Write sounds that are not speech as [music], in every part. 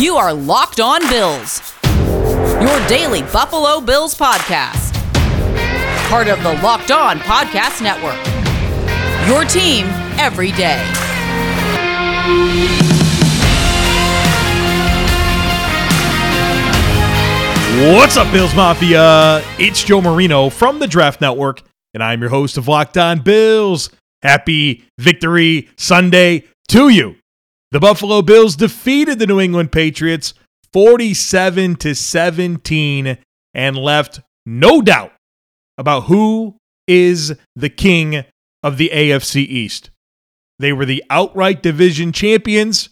You are Locked On Bills, your daily Buffalo Bills podcast. Part of the Locked On Podcast Network. Your team every day. What's up, Bills Mafia? It's Joe Marino from the Draft Network, and I'm your host of Locked On Bills. Happy Victory Sunday to you. The Buffalo Bills defeated the New England Patriots 47 to 17 and left no doubt about who is the king of the AFC East. They were the outright division champions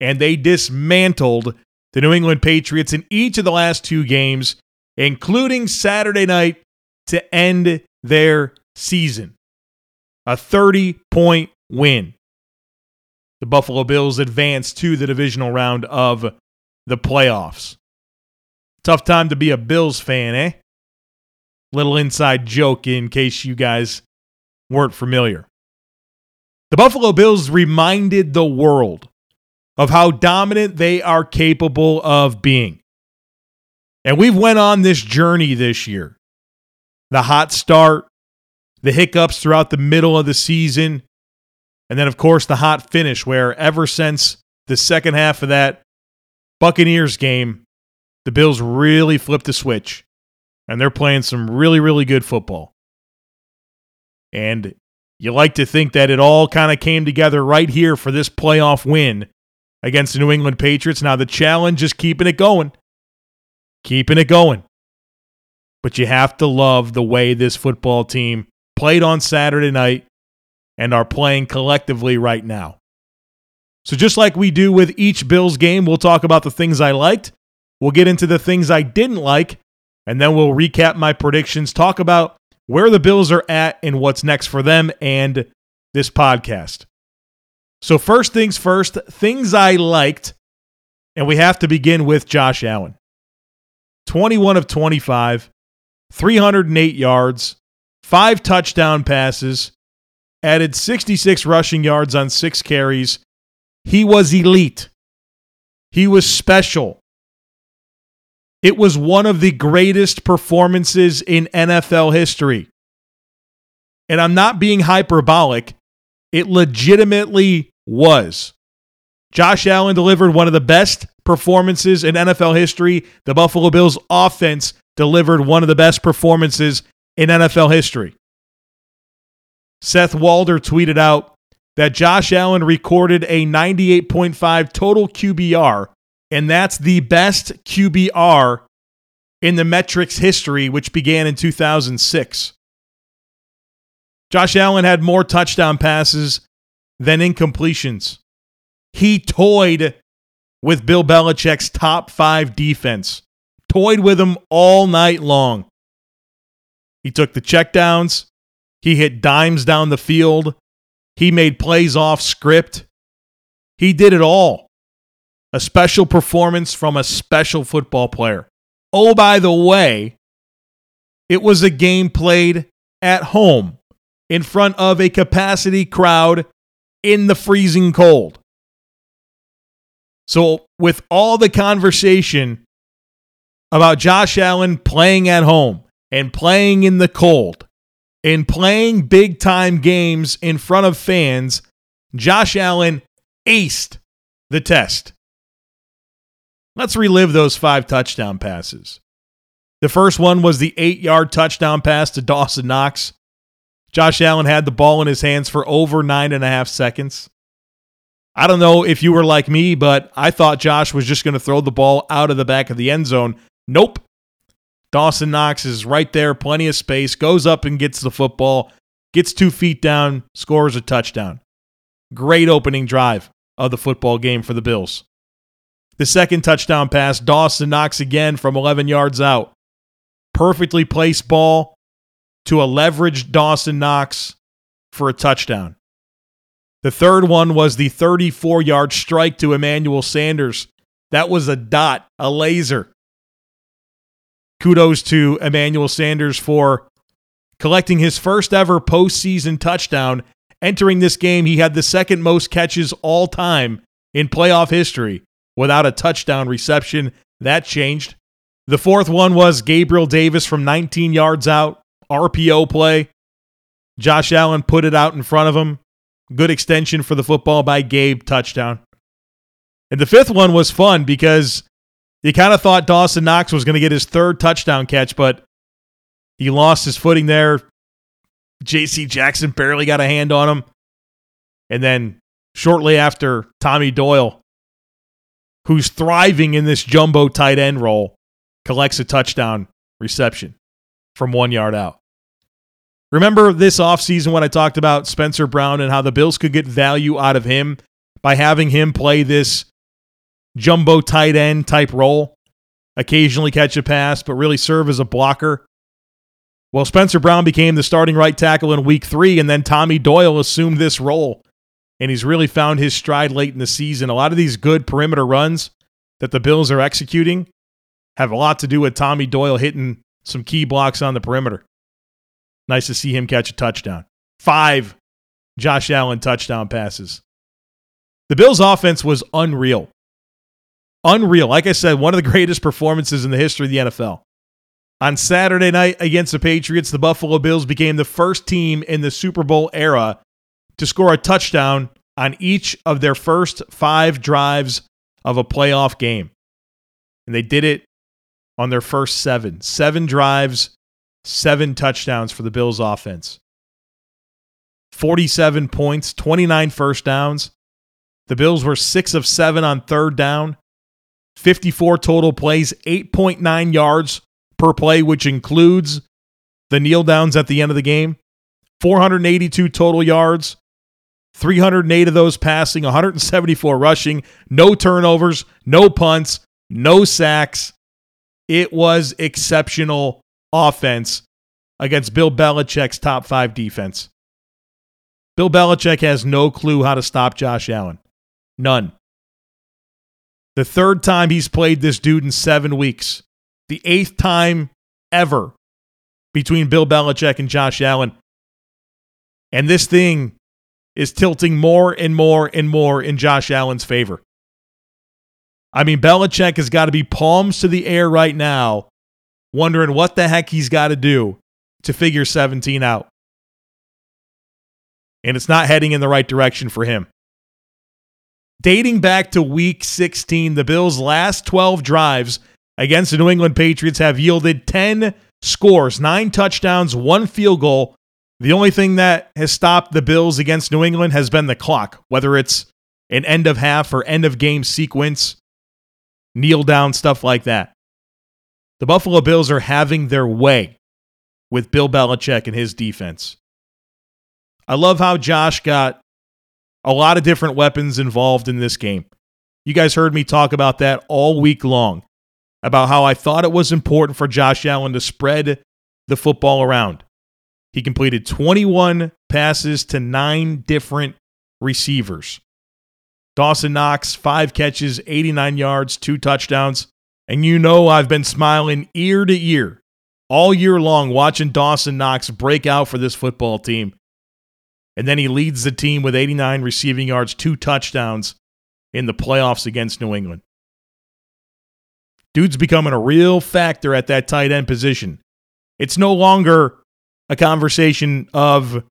and they dismantled the New England Patriots in each of the last two games, including Saturday night to end their season. A 30 point win. The Buffalo Bills advance to the divisional round of the playoffs. Tough time to be a Bills fan, eh? Little inside joke in case you guys weren't familiar. The Buffalo Bills reminded the world of how dominant they are capable of being. And we've went on this journey this year. The hot start, the hiccups throughout the middle of the season, and then of course the hot finish where ever since the second half of that Buccaneers game, the Bills really flipped the switch and they're playing some really really good football. And you like to think that it all kind of came together right here for this playoff win against the New England Patriots. Now, the challenge is keeping it going. Keeping it going. But you have to love the way this football team played on Saturday night and are playing collectively right now. So, just like we do with each Bills game, we'll talk about the things I liked. We'll get into the things I didn't like. And then we'll recap my predictions, talk about where the Bills are at and what's next for them and this podcast. So, first things first, things I liked, and we have to begin with Josh Allen 21 of 25, 308 yards, five touchdown passes, added 66 rushing yards on six carries. He was elite, he was special. It was one of the greatest performances in NFL history. And I'm not being hyperbolic. It legitimately was. Josh Allen delivered one of the best performances in NFL history. The Buffalo Bills offense delivered one of the best performances in NFL history. Seth Walder tweeted out that Josh Allen recorded a 98.5 total QBR, and that's the best QBR in the metrics history, which began in 2006. Josh Allen had more touchdown passes than incompletions. He toyed with Bill Belichick's top five defense, toyed with him all night long. He took the checkdowns, he hit dimes down the field, he made plays off script. He did it all. A special performance from a special football player. Oh, by the way, it was a game played at home in front of a capacity crowd in the freezing cold. So, with all the conversation about Josh Allen playing at home and playing in the cold and playing big time games in front of fans, Josh Allen aced the test. Let's relive those five touchdown passes. The first one was the eight yard touchdown pass to Dawson Knox Josh Allen had the ball in his hands for over nine and a half seconds. I don't know if you were like me, but I thought Josh was just going to throw the ball out of the back of the end zone. Nope. Dawson Knox is right there, plenty of space, goes up and gets the football, gets two feet down, scores a touchdown. Great opening drive of the football game for the Bills. The second touchdown pass, Dawson Knox again from 11 yards out. Perfectly placed ball, to a leveraged Dawson Knox for a touchdown. The third one was the 34 yard strike to Emmanuel Sanders. That was a dot, a laser. Kudos to Emmanuel Sanders for collecting his first ever postseason touchdown. Entering this game, he had the second most catches all time in playoff history without a touchdown reception. That changed. The fourth one was Gabriel Davis from 19 yards out, RPO play. Josh Allen put it out in front of him. Good extension for the football by Gabe, touchdown. And the fifth one was fun because you kind of thought Dawson Knox was going to get his third touchdown catch, but he lost his footing there. JC Jackson barely got a hand on him. And then shortly after, Tommy Doyle, who's thriving in this jumbo tight end role, collects a touchdown reception from one yard out. Remember this offseason when I talked about Spencer Brown and how the Bills could get value out of him by having him play this jumbo tight end type role, occasionally catch a pass, but really serve as a blocker. Well, Spencer Brown became the starting right tackle in week three, and then Tommy Doyle assumed this role. And he's really found his stride late in the season. A lot of these good perimeter runs that the Bills are executing have a lot to do with Tommy Doyle hitting some key blocks on the perimeter. Nice to see him catch a touchdown. Five Josh Allen touchdown passes. The Bills' offense was unreal unreal. Like I said, one of the [laughs] greatest performances in the history of the NFL. On Saturday night against the Patriots, the Buffalo Bills became the first team in the Super Bowl era to score a touchdown on each of their first five drives of a playoff game. And they did it on their first seven. Seven drives, seven touchdowns for the Bills offense. 47 points, 29 first downs. The Bills were six of seven on third down. 54 total plays, 8.9 yards per play, which includes the kneel downs at the end of the game. 482 total yards, 308 of those passing, 174 rushing, no turnovers, no punts, no sacks. It was exceptional offense against Bill Belichick's top five defense. Bill Belichick has no clue how to stop Josh Allen. None. The third time he's played this dude in seven weeks. The eighth time ever between Bill Belichick and Josh Allen. And this thing is tilting more and more and more in Josh Allen's favor. I mean, Belichick has got to be palms to the air right now, wondering what the heck he's got to do to figure 17 out. And it's not heading in the right direction for him. Dating back to week 16, the Bills' last 12 drives against the New England Patriots have yielded 10 scores, nine touchdowns, one field goal. The only thing that has stopped the Bills against New England has been the clock, whether it's an end of half or end of game sequence, kneel down, stuff like that. The Buffalo Bills are having their way with Bill Belichick and his defense. I love how Josh got a lot of different weapons involved in this game. You guys heard me talk about that all week long about how I thought it was important for Josh Allen to spread the football around. He completed 21 passes to nine different receivers. Dawson Knox, five catches, 89 yards, two touchdowns. And you know I've been smiling ear to ear all year long watching Dawson Knox break out for this football team and then he leads the team with 89 receiving yards, two touchdowns in the playoffs against New England. Dude's becoming a real factor at that tight end position. It's no longer a conversation of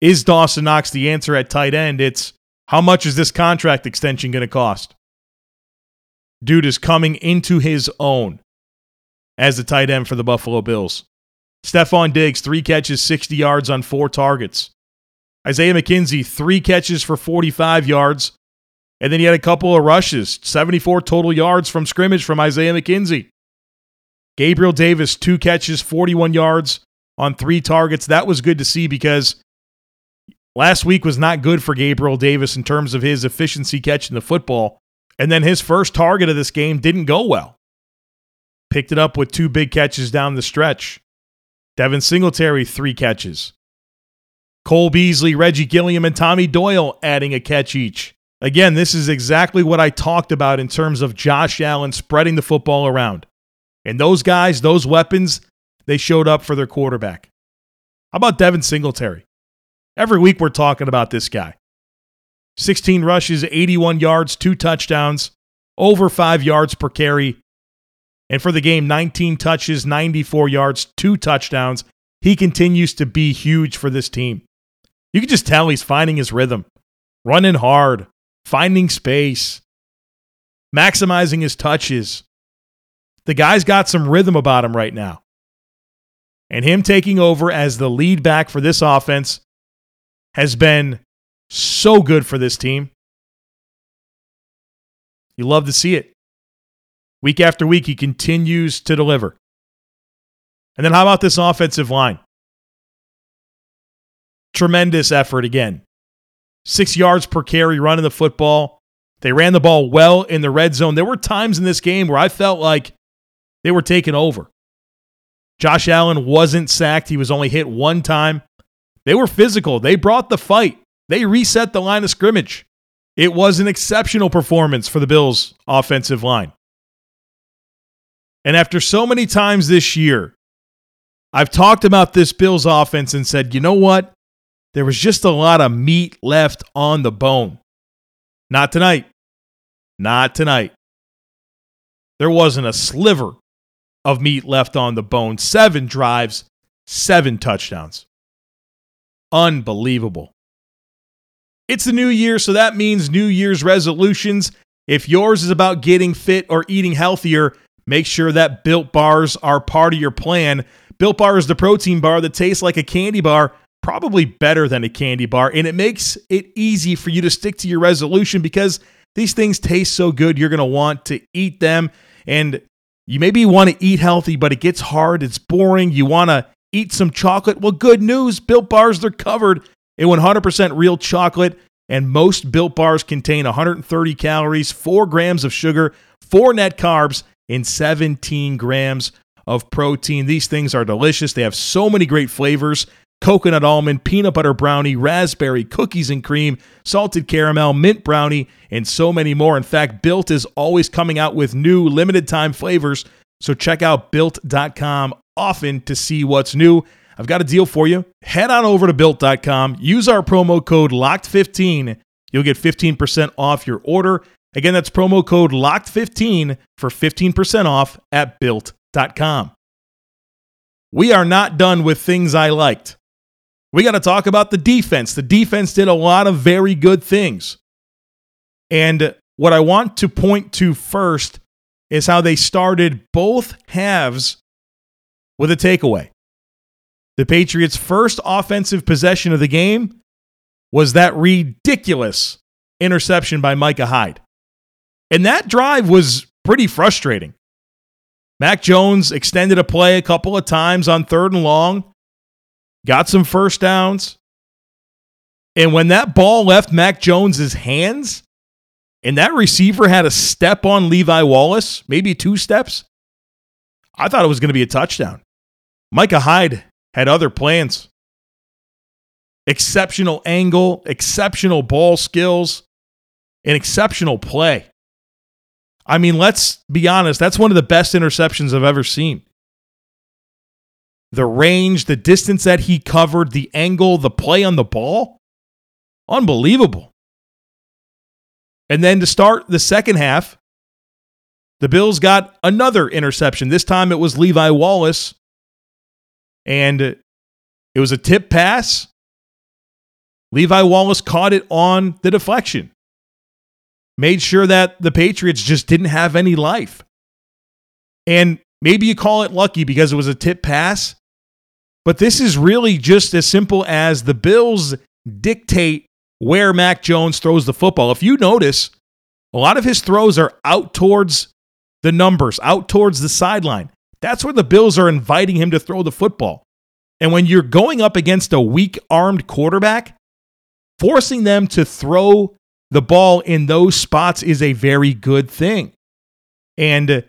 is Dawson Knox the answer at tight end? It's how much is this contract extension going to cost? Dude is coming into his own as the tight end for the Buffalo Bills. Stefon Diggs, three catches, 60 yards on four targets. Isaiah McKenzie, three catches for 45 yards. And then he had a couple of rushes, 74 total yards from scrimmage from Isaiah McKenzie. Gabriel Davis, two catches, 41 yards on three targets. That was good to see because last week was not good for Gabriel Davis in terms of his efficiency catching the football. And then his first target of this game didn't go well. Picked it up with two big catches down the stretch. Devin Singletary, three catches. Cole Beasley, Reggie Gilliam, and Tommy Doyle adding a catch each. Again, this is exactly what I talked about in terms of Josh Allen spreading the football around. And those guys, those weapons, they showed up for their quarterback. How about Devin Singletary? Every week we're talking about this guy. 16 rushes, 81 yards, two touchdowns, over five yards per carry. And for the game, 19 touches, 94 yards, two touchdowns. He continues to be huge for this team. You can just tell he's finding his rhythm, running hard, finding space, maximizing his touches. The guy's got some rhythm about him right now. And him taking over as the lead back for this offense has been so good for this team. You love to see it. Week after week, he continues to deliver. And then how about this offensive line? Tremendous effort again. Six yards per carry running the football. They ran the ball well in the red zone. There were times in this game where I felt like they were taken over. Josh Allen wasn't sacked. He was only hit one time. They were physical. They brought the fight. They reset the line of scrimmage. It was an exceptional performance for the Bills' offensive line. And after so many times this year, I've talked about this Bills offense and said, you know what? There was just a lot of meat left on the bone. Not tonight. Not tonight. There wasn't a sliver of meat left on the bone. Seven drives, seven touchdowns. Unbelievable. It's the new year, so that means New Year's resolutions. If yours is about getting fit or eating healthier, make sure that Built Bars are part of your plan. Built Bar is the protein bar that tastes like a candy bar, probably better than a candy bar, and it makes it easy for you to stick to your resolution because these things taste so good, you're going to want to eat them. And you maybe want to eat healthy, but it gets hard, it's boring, you want to eat some chocolate. Well, good news Built Bars, they're covered a 100% real chocolate, and most built bars contain 130 calories, 4 grams of sugar, 4 net carbs, and 17 grams of protein. These things are delicious. They have so many great flavors coconut almond, peanut butter brownie, raspberry, cookies and cream, salted caramel, mint brownie, and so many more. In fact, Built is always coming out with new limited time flavors. So check out built.com often to see what's new. I've got a deal for you. Head on over to built.com, use our promo code LOCKED15. You'll get 15% off your order. Again, that's promo code LOCKED15 for 15% off at built.com. We are not done with things I liked. We got to talk about the defense. The defense did a lot of very good things. And what I want to point to first is how they started both halves with a takeaway. The Patriots' first offensive possession of the game was that ridiculous interception by Micah Hyde. And that drive was pretty frustrating. Mac Jones extended a play a couple of times on third and long, got some first downs. And when that ball left Mac Jones's hands, and that receiver had a step on Levi Wallace, maybe two steps, I thought it was going to be a touchdown. Micah Hyde had other plans. Exceptional angle, exceptional ball skills, and exceptional play. I mean, let's be honest, that's one of the best interceptions I've ever seen. The range, the distance that he covered, the angle, the play on the ball, unbelievable. And then to start the second half, the Bills got another interception. This time it was Levi Wallace and it was a tip pass. Levi Wallace caught it on the deflection, made sure that the Patriots just didn't have any life. And maybe you call it lucky because it was a tip pass, but this is really just as simple as the Bills dictate where Mac Jones throws the football. If you notice, a lot of his throws are out towards the numbers, out towards the sideline. That's where the Bills are inviting him to throw the football. And when you're going up against a weak armed quarterback, forcing them to throw the ball in those spots is a very good thing. And uh,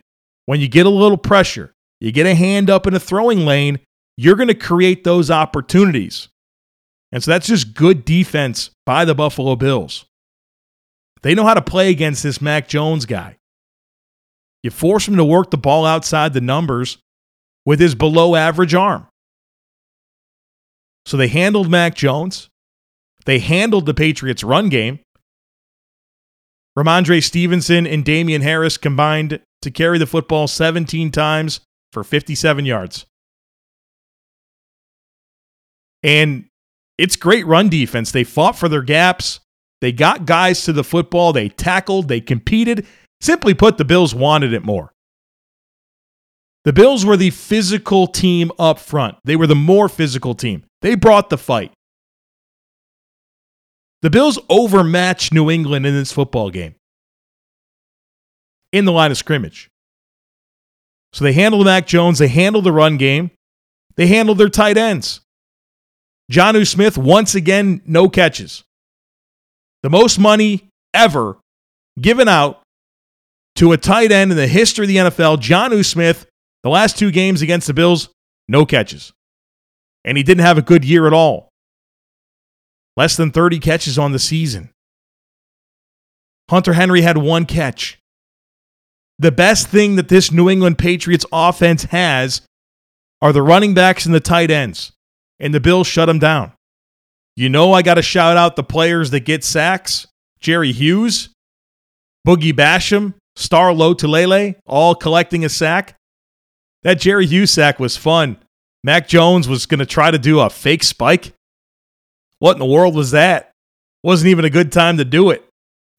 when you get a little pressure, you get a hand up in a throwing lane, you're going to create those opportunities. And so that's just good defense by the Buffalo Bills. They know how to play against this Mac Jones guy. You force him to work the ball outside the numbers with his below average arm. So they handled Mac Jones. They handled the Patriots' run game. Rhamondre Stevenson and Damien Harris combined to carry the football 17 times for 57 yards. And it's great run defense. They fought for their gaps. They got guys to the football. They tackled. They competed. Simply put, the Bills wanted it more. The Bills were the physical team up front. They were the more physical team. They brought the fight. The Bills overmatched New England in this football game in the line of scrimmage. So they handled Mac Jones, they handled the run game, they handled their tight ends. Jonnu Smith, once again, no catches. The most money ever given out to a tight end in the history of the NFL, Jonnu Smith, the last two games against the Bills, no catches. And he didn't have a good year at all. Less than 30 catches on the season. Hunter Henry had one catch. The best thing that this New England Patriots offense has are the running backs and the tight ends, and the Bills shut them down. You know, I got to shout out the players that get sacks Jerry Hughes, Boogie Basham, Star Lotulelei, all collecting a sack. That Jerry Hughes sack was fun. Mac Jones was going to try to do a fake spike. What in the world was that? Wasn't even a good time to do it.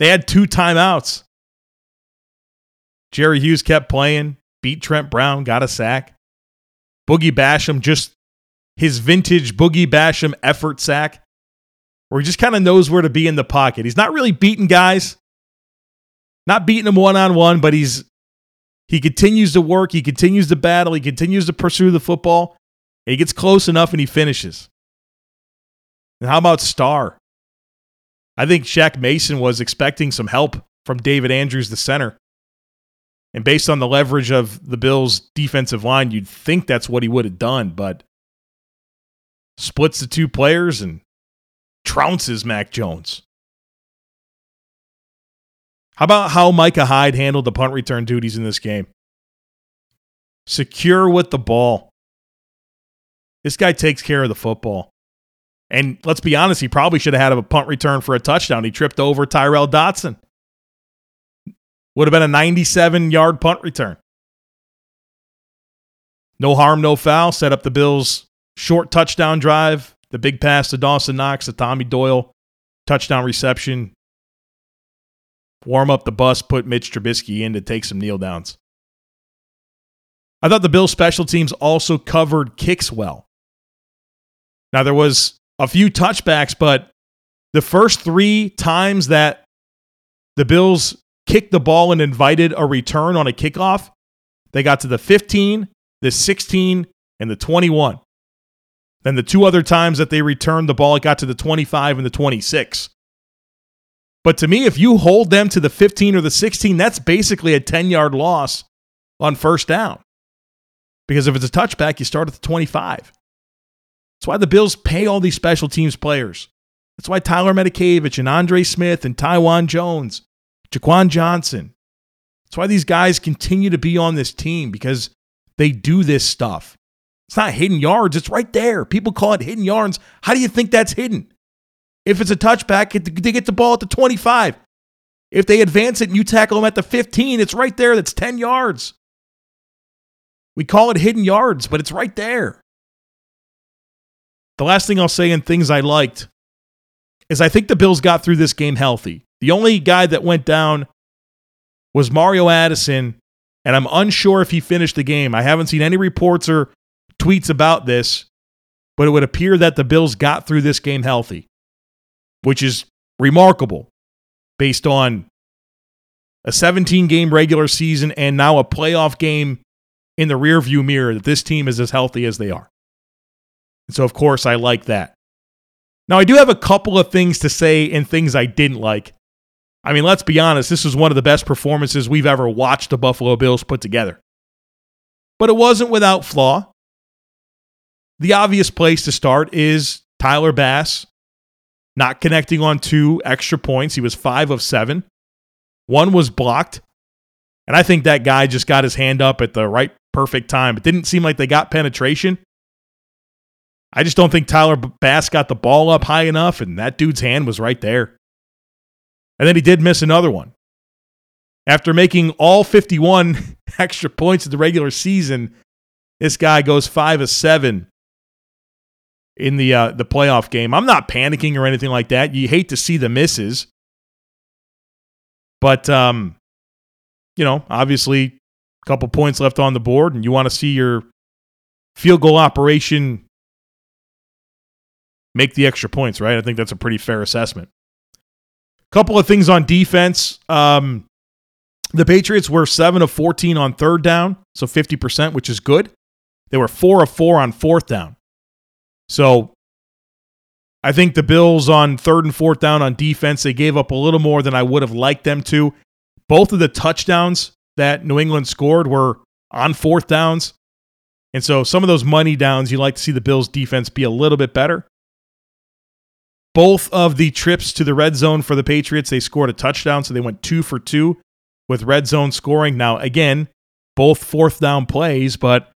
They had two timeouts. Jerry Hughes kept playing, beat Trent Brown, got a sack. Boogie Basham, just his vintage Boogie Basham effort sack, where he just kind of knows where to be in the pocket. He's not really beating guys, not beating them one on one, but he's he continues to work, he continues to battle, he continues to pursue the football. He gets close enough and he finishes. And how about Star? I think Shaq Mason was expecting some help from David Andrews, the center. And based on the leverage of the Bills' defensive line, you'd think that's what he would have done, but splits the two players and trounces Mac Jones. How about how Micah Hyde handled the punt return duties in this game? Secure with the ball. This guy takes care of the football. And let's be honest, he probably should have had a punt return for a touchdown. He tripped over Tyrel Dodson. Would have been a 97 yard punt return. No harm, no foul. Set up the Bills' short touchdown drive. The big pass to Dawson Knox, the Tommy Doyle touchdown reception. Warm up the bus, put Mitch Trubisky in to take some kneel downs. I thought the Bills' special teams also covered kicks well. Now, there was a few touchbacks, but the first three times that the Bills kicked the ball and invited a return on a kickoff, they got to the 15, the 16, and the 21. Then the two other times that they returned the ball, it got to the 25 and the 26. But to me, if you hold them to the 15 or the 16, that's basically a 10 yard loss on first down. Because if it's a touchback, you start at the 25. That's why the Bills pay all these special teams players. That's why Tyler Matakevich and Andre Smith and Taiwan Jones, Jaquan Johnson. That's why these guys continue to be on this team because they do this stuff. It's not hidden yards, it's right there. People call it hidden yards. How do you think that's hidden? If it's a touchback, they get the ball at the 25. If they advance it and you tackle them at the 15, it's right there. That's 10 yards. We call it hidden yards, but it's right there. The last thing I'll say in things I liked is I think the Bills got through this game healthy. The only guy that went down was Mario Addison, and I'm unsure if he finished the game. I haven't seen any reports or tweets about this, but it would appear that the Bills got through this game healthy, which is remarkable based on a 17 game regular season and now a playoff game in the rearview mirror that this team is as healthy as they are. And so, of course, I like that. Now, I do have a couple of things to say and things I didn't like. I mean, let's be honest, this was one of the best performances we've ever watched the Buffalo Bills put together. But it wasn't without flaw. The obvious place to start is Tyler Bass not connecting on two extra points. He was five of seven. One was blocked. And I think that guy just got his hand up at the right perfect time. It didn't seem like they got penetration. I just don't think Tyler Bass got the ball up high enough, and that dude's hand was right there. And then he did miss another one. After making all 51 [laughs] extra points of the regular season, this guy goes 5 of 7 in the uh, the playoff game. I'm not panicking or anything like that. You hate to see the misses. But um you know, obviously a couple points left on the board and you want to see your field goal operation make the extra points, right? I think that's a pretty fair assessment. Couple of things on defense. Um, the Patriots were 7 of 14 on third down, so 50%, which is good. They were 4 of 4 on fourth down. So I think the Bills on third and fourth down on defense, they gave up a little more than I would have liked them to. Both of the touchdowns that New England scored were on fourth downs. And so some of those money downs, you like to see the Bills defense be a little bit better. Both of the trips to the red zone for the Patriots, they scored a touchdown, so they went two for two with red zone scoring. Now, again, both fourth down plays, but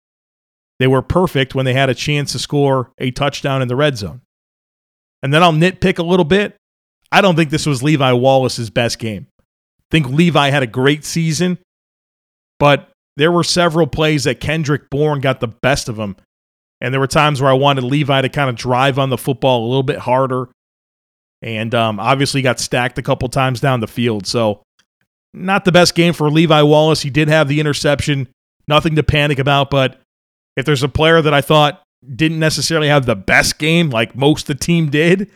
they were perfect when they had a chance to score a touchdown in the red zone. And then I'll nitpick a little bit. I don't think this was Levi Wallace's best game. I think Levi had a great season, but there were several plays that Kendrick Bourne got the best of him. And there were times where I wanted Levi to kind of drive on the football a little bit harder and um, obviously got stacked a couple times down the field. So, not the best game for Levi Wallace. He did have the interception, nothing to panic about. But if there's a player that I thought didn't necessarily have the best game, like most the team did,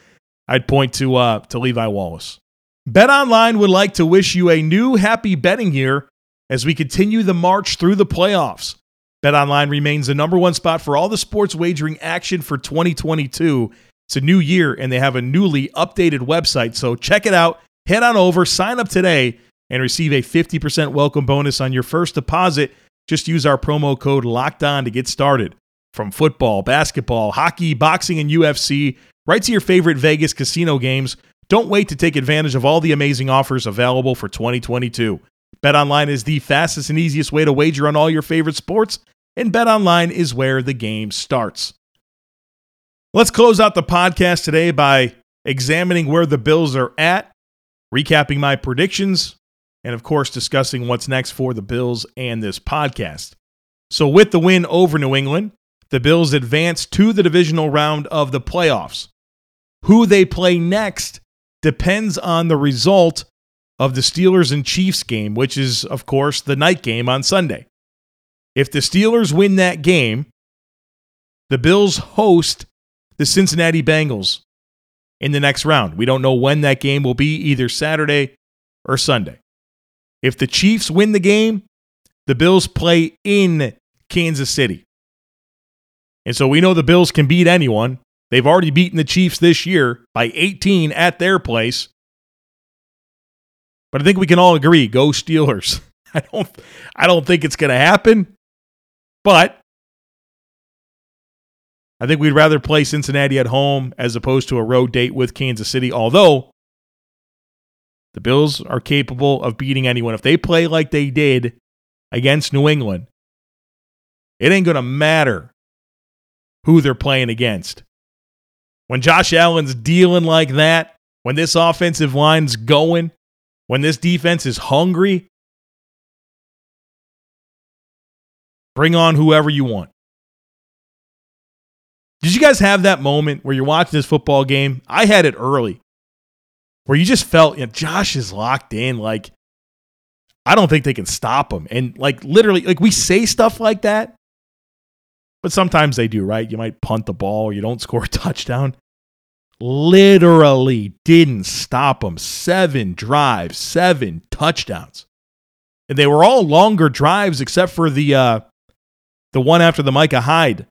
I'd point to uh, to Levi Wallace. Bet Online would like to wish you a new happy betting year as we continue the march through the playoffs. Bet Online remains the number one spot for all the sports wagering action for 2022 it's a new year and they have a newly updated website. So check it out. Head on over, sign up today, and receive a 50% welcome bonus on your first deposit. Just use our promo code locked on to get started. From football, basketball, hockey, boxing, and UFC, right to your favorite Vegas casino games. Don't wait to take advantage of all the amazing offers available for 2022. BetOnline is the fastest and easiest way to wager on all your favorite sports, and BetOnline is where the game starts. Let's close out the podcast today by examining where the Bills are at, recapping my predictions, and of course, discussing what's next for the Bills and this podcast. So, with the win over New England, the Bills advance to the divisional round of the playoffs. Who they play next depends on the result of the Steelers and Chiefs game, which is, of course, the night game on Sunday. If the Steelers win that game, the Bills host the Cincinnati Bengals in the next round. We don't know when that game will be, either Saturday or Sunday. If the Chiefs win the game, the Bills play in Kansas City. And so we know the Bills can beat anyone. They've already beaten the Chiefs this year by 18 at their place. But I think we can all agree, go Steelers. [laughs] I don't I don't think it's going to happen. But I think we'd rather play Cincinnati at home as opposed to a road date with Kansas City, although the Bills are capable of beating anyone. If they play like they did against New England, it ain't going to matter who they're playing against. When Josh Allen's dealing like that, when this offensive line's going, when this defense is hungry, bring on whoever you want. Did you guys have that moment where you're watching this football game? I had it early where you just felt, you know, Josh is locked in. Like, I don't think they can stop him. And like, literally, like we say stuff like that, but sometimes they do, right? You might punt the ball you don't [laughs] score a touchdown. Literally didn't stop them. Seven drives, seven touchdowns. And they were all longer drives except for the uh, the one after the Micah Hyde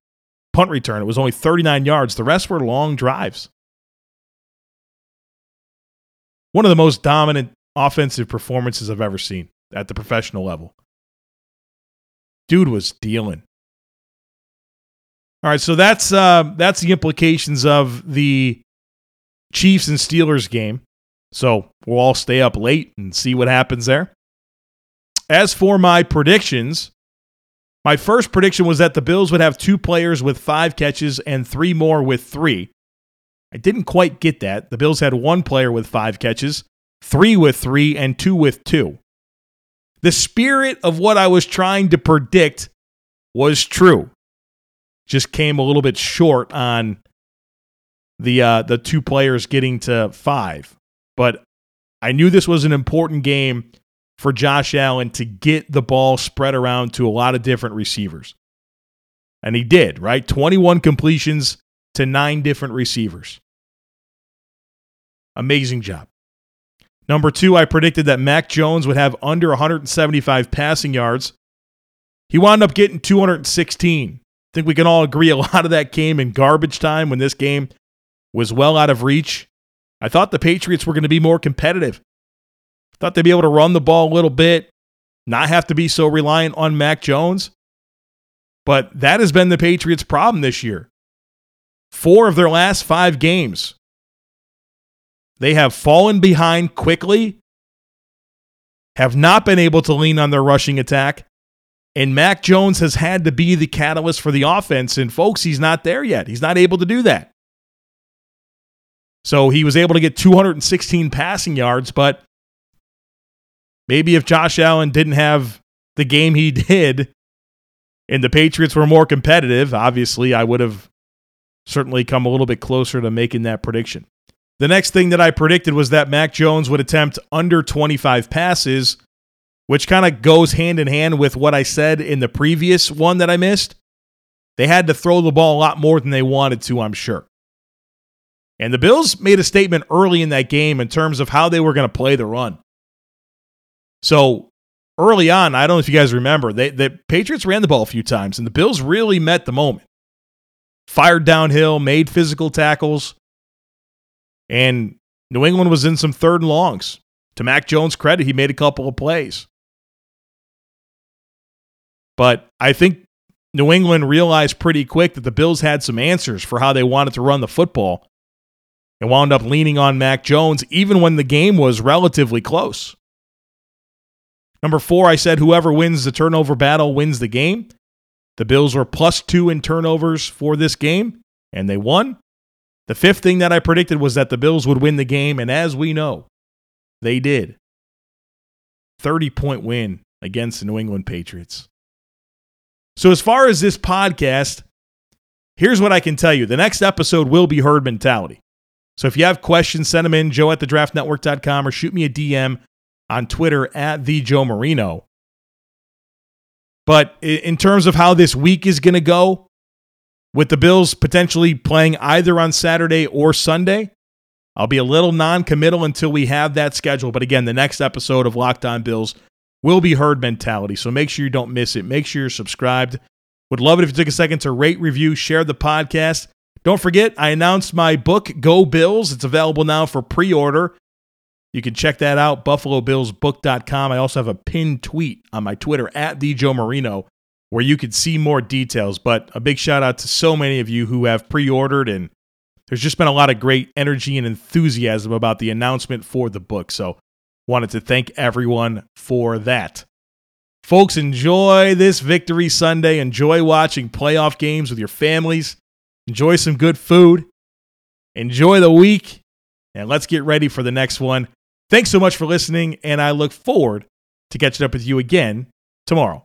punt return. It was only 39 yards. The rest were long drives. One of the most dominant offensive performances I've ever seen at the professional level. Dude was dealing. All right, so that's uh, that's the implications of the Chiefs and Steelers game. So we'll all stay up late and see what happens there. As for my predictions, my first prediction was that the Bills would have two players with five catches and three more with three. I didn't quite get that. The Bills had one player with five catches, three with three, and two with two. the spirit of what I was trying to predict was true. Just came a little bit short on the uh, the two players getting to five, but I knew this was an important game for Josh Allen to get the ball spread around to a lot of different receivers. And he did, right? 21 completions to nine different receivers. Amazing job. Number two, I predicted that Mac Jones would have under 175 passing yards. He wound up getting 216. I think we can all agree a lot of that came in garbage time when this game was well out of reach. I thought the Patriots were going to be more competitive. Thought they'd be able to run the ball a little bit, not have to be so reliant on Mac Jones. But that has been the Patriots' problem this year. Four of their last five games, they have fallen behind quickly, have not been able to lean on their rushing attack, and Mac Jones has had to be the catalyst for the offense. And folks, he's not there yet. He's not able to do that. So he was able to get 216 passing yards, but maybe if Josh Allen didn't have the game he [laughs] did and the Patriots were more competitive, obviously I would have certainly come a little bit closer to making that prediction. The next thing that I predicted was that Mac Jones would attempt under 25 passes, which kind of goes hand in hand with what I said in the previous one that I missed. They had to throw the ball a lot more than they wanted to, I'm sure. And the Bills made a statement early in that game in terms of how they were going to play the run. So early on, I don't know if you guys remember, they, the Patriots ran the ball a few times, and the Bills really met the moment. Fired downhill, made physical tackles, and New England was in some third and longs. To Mac Jones' credit, he made a couple of plays. But I think New England realized pretty quick that the Bills had some answers for how they wanted to run the football and wound up leaning on Mac Jones even when the game was relatively close. Number four, I said whoever wins the turnover battle wins the game. The Bills were plus two in turnovers for this game, and they won. The fifth thing that I predicted was that the Bills would win the game, and as we know, they did. 30 point win against the New England Patriots. So, as far as this podcast, here's what I can tell you the next episode will be herd mentality. So if you have questions, send them in, joe at thedraftnetwork.com or shoot me a DM on Twitter at the Joe Marino. But in terms of how this week is going to go, with the Bills potentially playing either on Saturday or Sunday, I'll be a little non committal until we have that schedule. But again, the next episode of Locked On Bills will be herd mentality. So make sure you don't miss it. Make sure you're subscribed. Would love it if you took a second to rate, review, share the podcast. Don't forget, I announced my book, Go Bills. It's available now for pre order. You can check that out, BuffaloBillsBook.com. I also have a pinned tweet on my Twitter at the Joe Marino where you can see more details. But a big shout out to so many of you who have pre ordered, and there's just been a lot of great energy and enthusiasm about the announcement for the book. So, wanted to thank everyone for that. Folks, enjoy this Victory Sunday. Enjoy watching playoff games with your families. Enjoy some good food. Enjoy the week. And let's get ready for the next one. Thanks so much for listening. And I look forward to catching up with you again tomorrow.